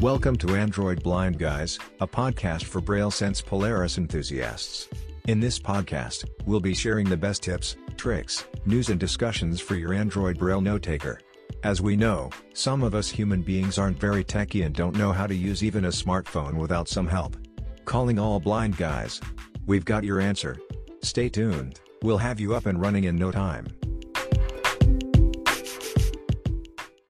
Welcome to Android Blind Guys, a podcast for Braille Sense Polaris enthusiasts. In this podcast, we'll be sharing the best tips, tricks, news and discussions for your Android Braille note taker. As we know, some of us human beings aren't very techy and don't know how to use even a smartphone without some help. Calling all blind guys. We've got your answer. Stay tuned, we'll have you up and running in no time.